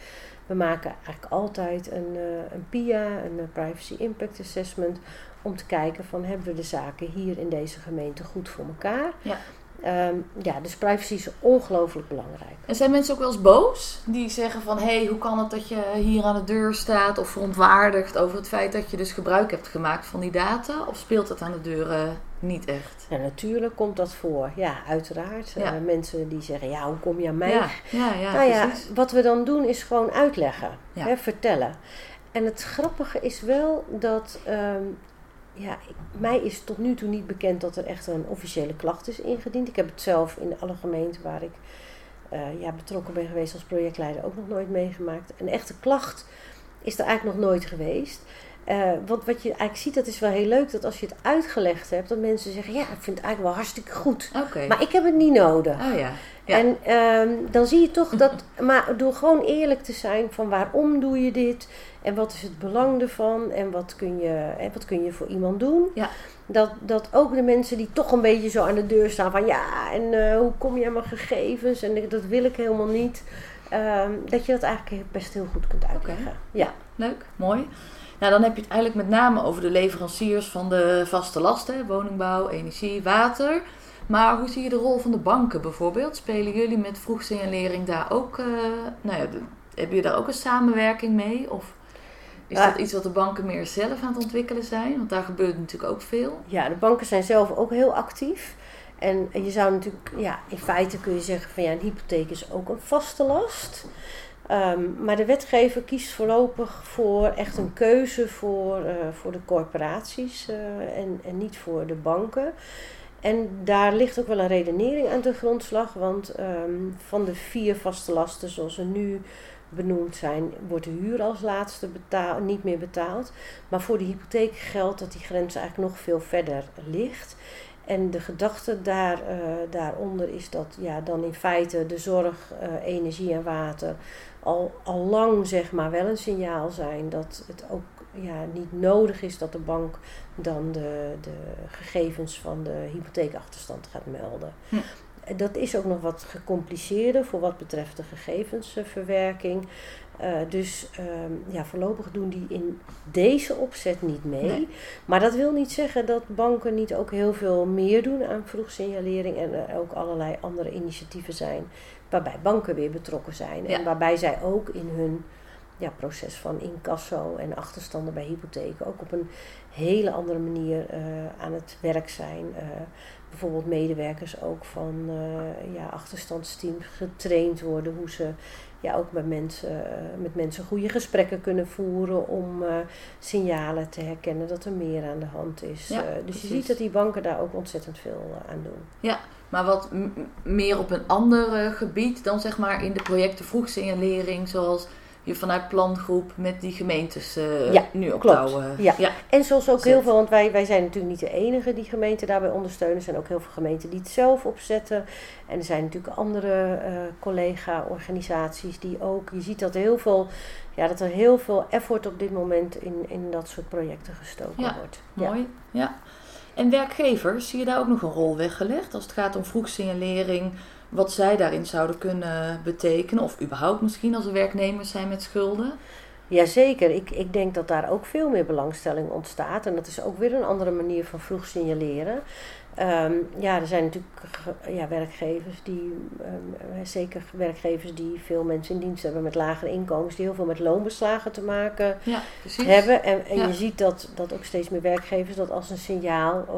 We maken eigenlijk altijd een, uh, een PIA, een Privacy Impact Assessment, om te kijken van hebben we de zaken hier in deze gemeente goed voor elkaar. Ja. Ehm, ja, dus privacy is ongelooflijk belangrijk. En zijn mensen ook wel eens boos? Die zeggen van, hé, hey, hoe kan het dat je hier aan de deur staat? Of verontwaardigd over het feit dat je dus gebruik hebt gemaakt van die data? Of speelt dat aan de deuren niet echt? Ja, natuurlijk komt dat voor. Ja, uiteraard. Ja. Eh, mensen die zeggen, ja, hoe kom je aan mij? Ja, ja, ja, nou ja, precies. wat we dan doen is gewoon uitleggen, hè, vertellen. En het grappige is wel dat, ehm, ja, ik- mij is tot nu toe niet bekend dat er echt een officiële klacht is ingediend. Ik heb het zelf in alle gemeenten waar ik eh, ja, betrokken ben geweest als projectleider ook nog nooit meegemaakt. Een echte klacht is er eigenlijk nog nooit geweest. Eh, want wat je eigenlijk ziet, dat is wel heel leuk, dat als je het uitgelegd hebt, dat mensen zeggen, ja, ik vind het eigenlijk wel hartstikke goed. Maar ik heb het niet nodig. Oh ja. Ja. En ehm, dan zie je toch dat, [laughs] maar door gewoon eerlijk te zijn van waarom doe je dit en wat is het belang ervan en wat kun je, en wat kun je voor iemand doen. Ja. Dat, dat ook de mensen die toch een beetje zo aan de deur staan van ja, en eh, hoe kom je aan mijn gegevens en dat wil ik helemaal niet. ehm, dat je dat eigenlijk best heel goed kunt uitleggen. Ja. Leuk, mooi. Nou, dan heb je het eigenlijk met name over de leveranciers van de vaste lasten, hè, woningbouw, energie, water. Maar hoe zie je de rol van de banken bijvoorbeeld? Spelen jullie met vroegsignalering daar ook, eh nou ja, hebben jullie daar ook een samenwerking mee? Of is Ja. dat iets wat de banken meer zelf aan het ontwikkelen zijn? Want daar gebeurt natuurlijk ook veel. Ja, de banken zijn zelf ook heel actief. En je zou natuurlijk, ja, in feite kun je zeggen van ja, een hypotheek is ook een vaste last. Ehm, maar de wetgever kiest voorlopig voor echt een keuze voor, eh, voor de corporaties eh, en, en niet voor de banken. En daar ligt ook wel een redenering aan de grondslag, want ehm, van de vier vaste lasten zoals ze nu benoemd zijn, wordt de huur als laatste betaal, niet meer betaald. Maar voor de hypotheek geldt dat die grens eigenlijk nog veel verder ligt. En de gedachte daar, eh, daaronder is dat ja, dan in feite de zorg, eh, energie en water al, al lang zeg maar wel een signaal zijn dat het ook ja, niet nodig is dat de bank dan de, de gegevens van de hypotheekachterstand gaat melden. Hm. Dat is ook nog wat gecompliceerder voor wat betreft de gegevensverwerking. Eh, dus ehm, ja, voorlopig doen die in deze opzet niet mee. Nee. Maar dat wil niet zeggen dat banken niet ook heel veel meer doen aan vroegsignalering en er ook allerlei andere initiatieven zijn waarbij banken weer betrokken zijn. En waarbij zij ook in hun ja, proces van incasso en achterstanden bij hypotheken ook op een hele andere manier eh, aan het werk zijn. Eh, bijvoorbeeld medewerkers ook van eh ja, achterstandsteams getraind worden hoe ze ja, ook met mensen, met mensen goede gesprekken kunnen voeren om signalen te herkennen dat er meer aan de hand is. Ja, dus precies. je ziet dat die banken daar ook ontzettend veel aan doen. Maar wat meer op een ander gebied dan zeg maar in de projecten vroegsignalering, zoals je vanuit plangroep met die gemeentes eh, Ja, nu op klopt. touw, eh, Ja. ja. En zoals ook Zet. heel veel, want wij, wij zijn natuurlijk niet de enige die gemeenten daarbij ondersteunen. Er zijn ook heel veel gemeenten die het zelf opzetten. En er zijn natuurlijk andere eh, collega-organisaties die ook. Je ziet dat, heel veel, ja, dat er heel veel effort op dit moment in, in dat soort projecten gestoken Ja, wordt. Mooi, ja. En werkgevers, zie je daar ook nog een rol weggelegd als het gaat om vroegsignalering, wat zij daarin zouden kunnen betekenen? Of überhaupt misschien als er werknemers zijn met schulden? Jazeker, ik, ik denk dat daar ook veel meer belangstelling ontstaat. En dat is ook weer een andere manier van vroeg signaleren. Ehm, ja, er zijn natuurlijk ja, werkgevers die, ehm, zeker werkgevers die veel mensen in dienst hebben met lagere inkomens, die heel veel met loonbeslagen te maken Ja, hebben. En, en Ja. je ziet dat, dat ook steeds meer werkgevers dat als een signaal eh,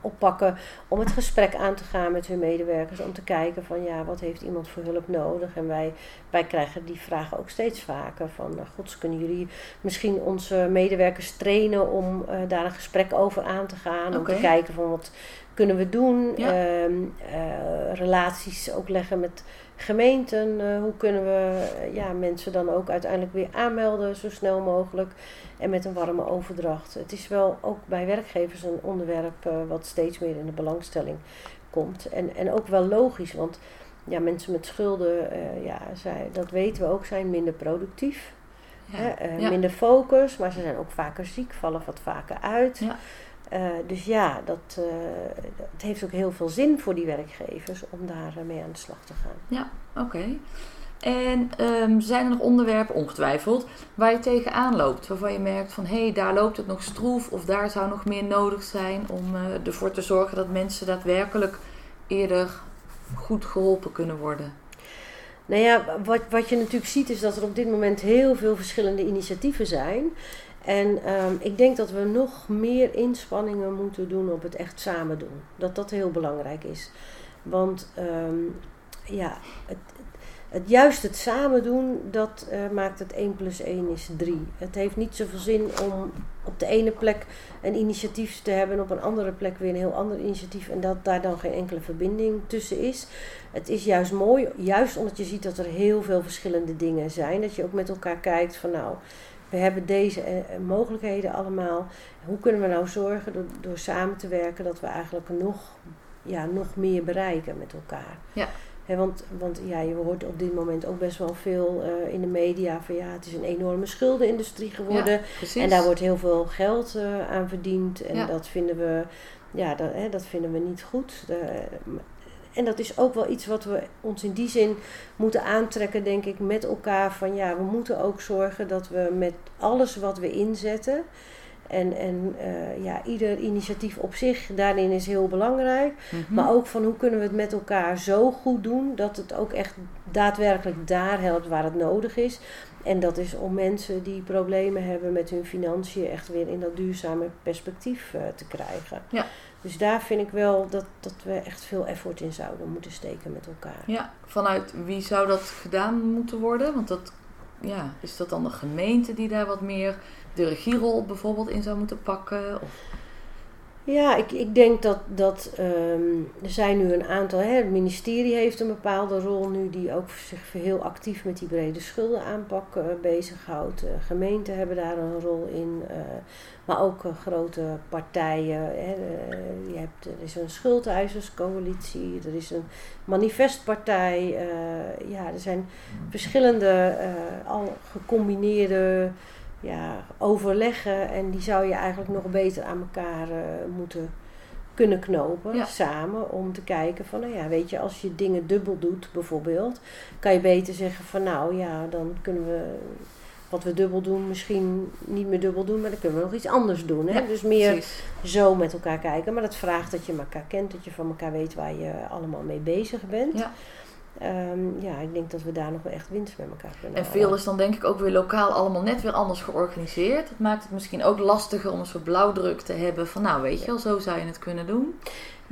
oppakken om het gesprek aan te gaan met hun medewerkers. Om te kijken van ja, wat heeft iemand voor hulp nodig? En wij, wij krijgen die vragen ook steeds vaker van eh, gods, kunnen jullie misschien onze medewerkers trainen om eh, daar een gesprek over aan te gaan? Om te kijken van wat kunnen we doen? Ja. Ehm, eh, relaties ook leggen met gemeenten. eh, hoe kunnen we eh, ja, mensen dan ook uiteindelijk weer aanmelden zo snel mogelijk en met een warme overdracht. Het is wel ook bij werkgevers een onderwerp wat steeds meer in de belangstelling komt. En, en ook wel logisch, want ja, mensen met schulden, ja, zij, dat weten we ook, zijn minder productief. Ja. Minder focus, maar ze zijn ook vaker ziek, vallen wat vaker uit. Ja. Eh, dus ja, dat, eh, het heeft ook heel veel zin voor die werkgevers om daar eh, mee aan de slag te gaan. Oké. En ehm, zijn er nog onderwerpen, ongetwijfeld, waar je tegenaan loopt? Waarvan je merkt van, hé, hey, daar loopt het nog stroef of daar zou nog meer nodig zijn om uh, ervoor te zorgen dat mensen daadwerkelijk eerder goed geholpen kunnen worden? Nou ja, wat, wat je natuurlijk ziet is dat er op dit moment heel veel verschillende initiatieven zijn. En um, ik denk dat we nog meer inspanningen moeten doen op het echt samen doen. Dat dat heel belangrijk is. Want um, ja, het, het, juist het samen doen, dat uh, maakt het 1 plus 1 is 3. Het heeft niet zoveel zin om op de ene plek een initiatief te hebben en op een andere plek weer een heel ander initiatief en dat daar dan geen enkele verbinding tussen is. Het is juist mooi, juist omdat je ziet dat er heel veel verschillende dingen zijn, dat je ook met elkaar kijkt van nou, we hebben deze uh, mogelijkheden allemaal. Hoe kunnen we nou zorgen door, door samen te werken dat we eigenlijk nog, ja, nog meer bereiken met elkaar? Ja. He, want, want ja, je hoort op dit moment ook best wel veel uh, in de media van ja, het is een enorme schuldenindustrie geworden. Ja, en daar wordt heel veel geld uh, aan verdiend. En ja. dat vinden we, ja, dat, hè, dat vinden we niet goed. De, en dat is ook wel iets wat we ons in die zin moeten aantrekken, denk ik, met elkaar. Van ja, we moeten ook zorgen dat we met alles wat we inzetten. En, en uh, ja, ieder initiatief op zich daarin is heel belangrijk. Mhm. Maar ook van hoe kunnen we het met elkaar zo goed doen dat het ook echt daadwerkelijk daar helpt waar het nodig is. En dat is om mensen die problemen hebben met hun financiën echt weer in dat duurzame perspectief uh, te krijgen. Ja. Dus daar vind ik wel dat, dat we echt veel effort in zouden moeten steken met elkaar. Ja, vanuit wie zou dat gedaan moeten worden? Want dat, ja, is dat dan de gemeente die daar wat meer de regierol bijvoorbeeld in zou moeten pakken? Of? Ja, ik, ik denk dat, dat um, er zijn nu een aantal. Hè, het ministerie heeft een bepaalde rol nu die ook zich heel actief met die brede schuldenaanpak uh, bezighoudt. Uh, gemeenten hebben daar een rol in, uh, maar ook grote partijen. Hè, je hebt, er is een schuldeiserscoalitie, er is een manifestpartij. ja, er zijn verschillende al gecombineerde ja, overleggen. En die zou je eigenlijk nog beter aan elkaar uh, moeten kunnen knopen ja. samen. Om te kijken van, nou ja, weet je, als je dingen dubbel doet bijvoorbeeld, kan je beter zeggen van, nou ja, dan kunnen we wat we dubbel doen misschien niet meer dubbel doen, maar dan kunnen we nog iets anders doen. Hè? Ja, dus meer precies. zo met elkaar kijken. Maar dat vraagt dat je elkaar kent, dat je van elkaar weet waar je allemaal mee bezig bent. Ja. Um, ja, ik denk dat we daar nog wel echt winst met elkaar kunnen En veel is dan denk ik ook weer lokaal allemaal net weer anders georganiseerd. Dat maakt het misschien ook lastiger om een soort blauwdruk te hebben van nou weet je wel, zo zou je het kunnen doen.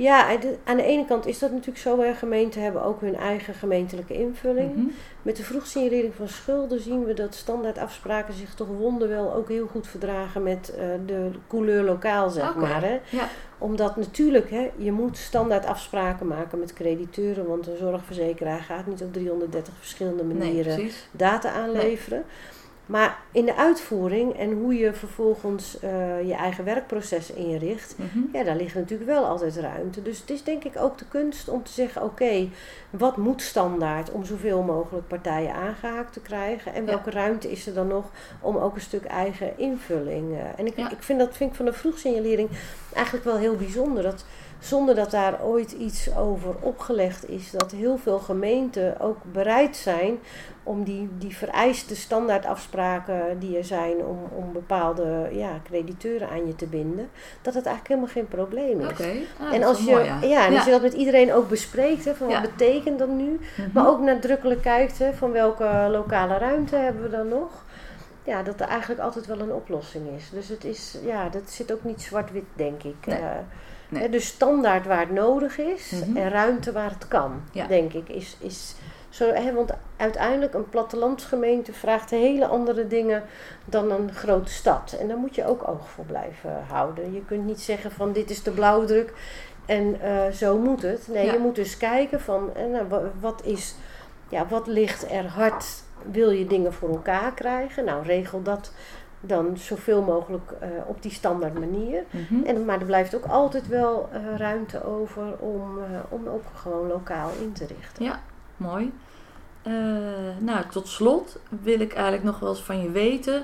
Ja, aan de ene kant is dat natuurlijk zo. Gemeenten hebben ook hun eigen gemeentelijke invulling. Mm -hmm. Met de vroegsignalering van schulden zien we dat standaardafspraken zich toch wonderwel ook heel goed verdragen met uh, de couleur lokaal, zeg okay. maar. Hè. Ja. Omdat natuurlijk, hè, je moet standaard afspraken maken met crediteuren, want een zorgverzekeraar gaat niet op 330 verschillende manieren nee, data aanleveren. Nee. Maar in de uitvoering en hoe je vervolgens uh, je eigen werkproces inricht, mm -hmm. ja, daar ligt natuurlijk wel altijd ruimte. Dus het is denk ik ook de kunst om te zeggen: oké, okay, wat moet standaard om zoveel mogelijk partijen aangehaakt te krijgen? En welke ja. ruimte is er dan nog om ook een stuk eigen invulling? Uh, en ik, ja. ik vind dat vind ik van de vroegsignalering eigenlijk wel heel bijzonder. Dat zonder dat daar ooit iets over opgelegd is, dat heel veel gemeenten ook bereid zijn om die, die vereiste standaardafspraken die er zijn om, om bepaalde ja, crediteuren aan je te binden, dat het eigenlijk helemaal geen probleem is. Okay. Ah, en als je, mooi, ja. Ja, en ja. als je dat met iedereen ook bespreekt, hè, van wat Ja. betekent dat nu, Mm maar ook nadrukkelijk kijkt hè, van welke lokale ruimte hebben we dan nog. Ja, dat er eigenlijk altijd wel een oplossing is. Dus het is, ja, dat zit ook niet zwart-wit, denk ik. Nee. Uh, Nee. Hè, dus standaard waar het nodig is Mhm. en ruimte waar het kan, denk ik. Is, is zo, hè, want uiteindelijk een plattelandsgemeente vraagt hele andere dingen dan een grote stad. En daar moet je ook oog voor blijven houden. Je kunt niet zeggen van dit is de blauwdruk en uh, zo moet het. Nee, Ja. je moet dus kijken van eh, nou, wa- wat, is, ja, wat ligt er hard. Wil je dingen voor elkaar krijgen? Nou, regel dat dan zoveel mogelijk uh, op die standaard manier. Mhm. En, maar er blijft ook altijd wel ruimte over om, om ook gewoon lokaal in te richten. Ja, mooi. Uh, nou, tot slot wil ik eigenlijk nog wel eens van je weten.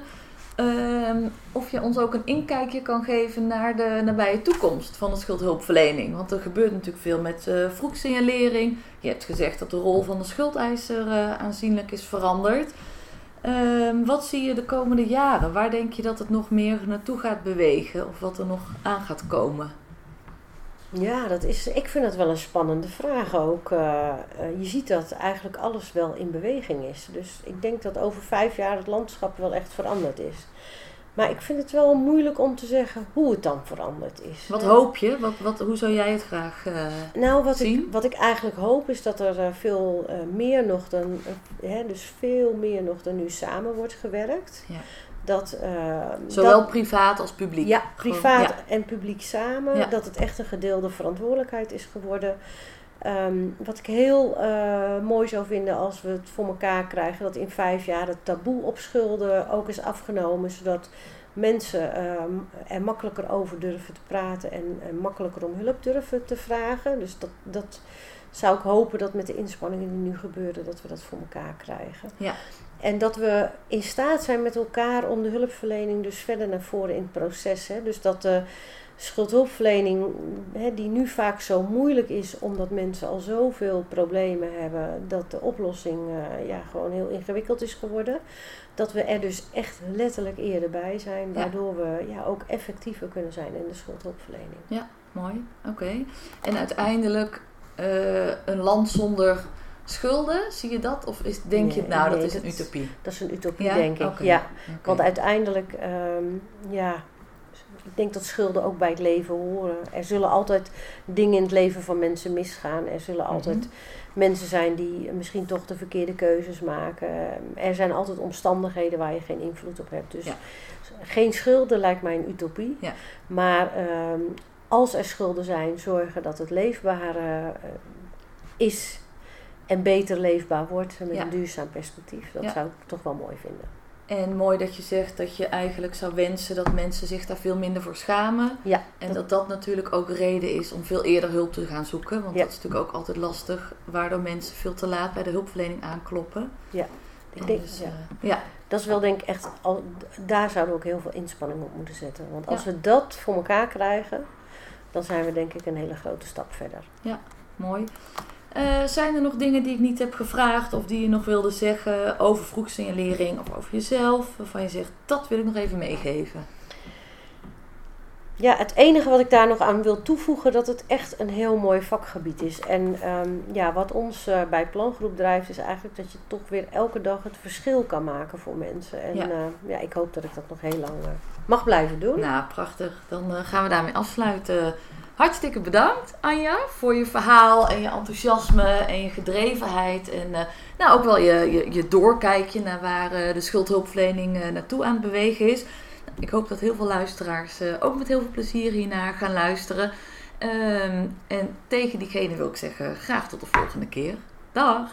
ehm, of je ons ook een inkijkje kan geven naar de nabije toekomst van de schuldhulpverlening. Want er gebeurt natuurlijk veel met uh, vroegsignalering. Je hebt gezegd dat de rol van de schuldeiser uh, aanzienlijk is veranderd. Ehm, wat zie je de komende jaren? Waar denk je dat het nog meer naartoe gaat bewegen of wat er nog aan gaat komen? Ja, dat is, ik vind dat wel een spannende vraag ook. Uh, je ziet dat eigenlijk alles wel in beweging is. Dus ik denk dat over vijf jaar het landschap wel echt veranderd is. Maar ik vind het wel moeilijk om te zeggen hoe het dan veranderd is. Wat hoop je? Wat, wat, hoe zou jij het graag uh, nou, wat zien? Ik, wat ik eigenlijk hoop is dat er veel uh, meer nog dan, hè, dus veel meer nog dan nu samen wordt gewerkt. Ja. Dat, Zowel dat, privaat als publiek. Ja, privaat ja. en publiek samen. Ja. Dat het echt een gedeelde verantwoordelijkheid is geworden. Um, wat ik heel uh, mooi zou vinden als we het voor elkaar krijgen, dat in vijf jaar het taboe op schulden ook is afgenomen, zodat mensen um, er makkelijker over durven te praten en, en, makkelijker om hulp durven te vragen. Dus dat, dat zou ik hopen dat met de inspanningen die nu gebeuren, dat we dat voor elkaar krijgen. Ja. En dat we in staat zijn met elkaar om de hulpverlening dus verder naar voren in het proces. Hè. Dus dat de schuldhulpverlening, hè, die nu vaak zo moeilijk is omdat mensen al zoveel problemen hebben, dat de oplossing uh, ja, gewoon heel ingewikkeld is geworden. Dat we er dus echt letterlijk eerder bij zijn, waardoor ja. we ja, ook effectiever kunnen zijn in de schuldhulpverlening. Ja, mooi. Oké. Okay. En uiteindelijk uh, een land zonder schulden, zie je dat? Of is, denk nee, je, nou, nee, dat is dat, een utopie? Dat is een utopie, ja? denk ik. Okay. Ja. Okay. Want uiteindelijk, um, ja, ik denk dat schulden ook bij het leven horen. Er zullen altijd dingen in het leven van mensen misgaan. Er zullen altijd mm -hmm. mensen zijn die misschien toch de verkeerde keuzes maken. Er zijn altijd omstandigheden waar je geen invloed op hebt. Dus ja. geen schulden lijkt mij een utopie. Ja. Maar um, als er schulden zijn, zorgen dat het leefbaar uh, is en beter leefbaar wordt met Ja. een duurzaam perspectief. Dat zou ik toch wel mooi vinden. En mooi dat je zegt dat je eigenlijk zou wensen dat mensen zich daar veel minder voor schamen. Ja, En dat dat natuurlijk ook reden is om veel eerder hulp te gaan zoeken. Want Ja. dat is natuurlijk ook altijd lastig, waardoor mensen veel te laat bij de hulpverlening aankloppen. Ja, ik denk, dus, ja. eh, ja. dat is wel denk ik echt, al, daar zouden we ook heel veel inspanning op moeten zetten. Want als Ja. we dat voor elkaar krijgen, dan zijn we denk ik een hele grote stap verder. Mooi. Eh, zijn er nog dingen die ik niet heb gevraagd of die je nog wilde zeggen over vroegsignalering of over jezelf? Waarvan je zegt, dat wil ik nog even meegeven. Ja, het enige wat ik daar nog aan wil toevoegen, dat het echt een heel mooi vakgebied is. En ehm, ja, wat ons eh, bij Plangroep drijft, is eigenlijk dat je toch weer elke dag het verschil kan maken voor mensen. En Ja. ja, ja ik hoop dat ik dat nog heel lang eh, mag blijven doen. Nou, prachtig. Dan eh, gaan we daarmee afsluiten. Hartstikke bedankt, Anja, voor je verhaal en je enthousiasme en je gedrevenheid. En eh, nou, ook wel je, je, je doorkijkje naar waar eh, de schuldhulpverlening eh, naartoe aan het bewegen is. Ik hoop dat heel veel luisteraars ook met heel veel plezier hiernaar gaan luisteren. Ehm, en tegen diegene wil ik zeggen, graag tot de volgende keer. Dag!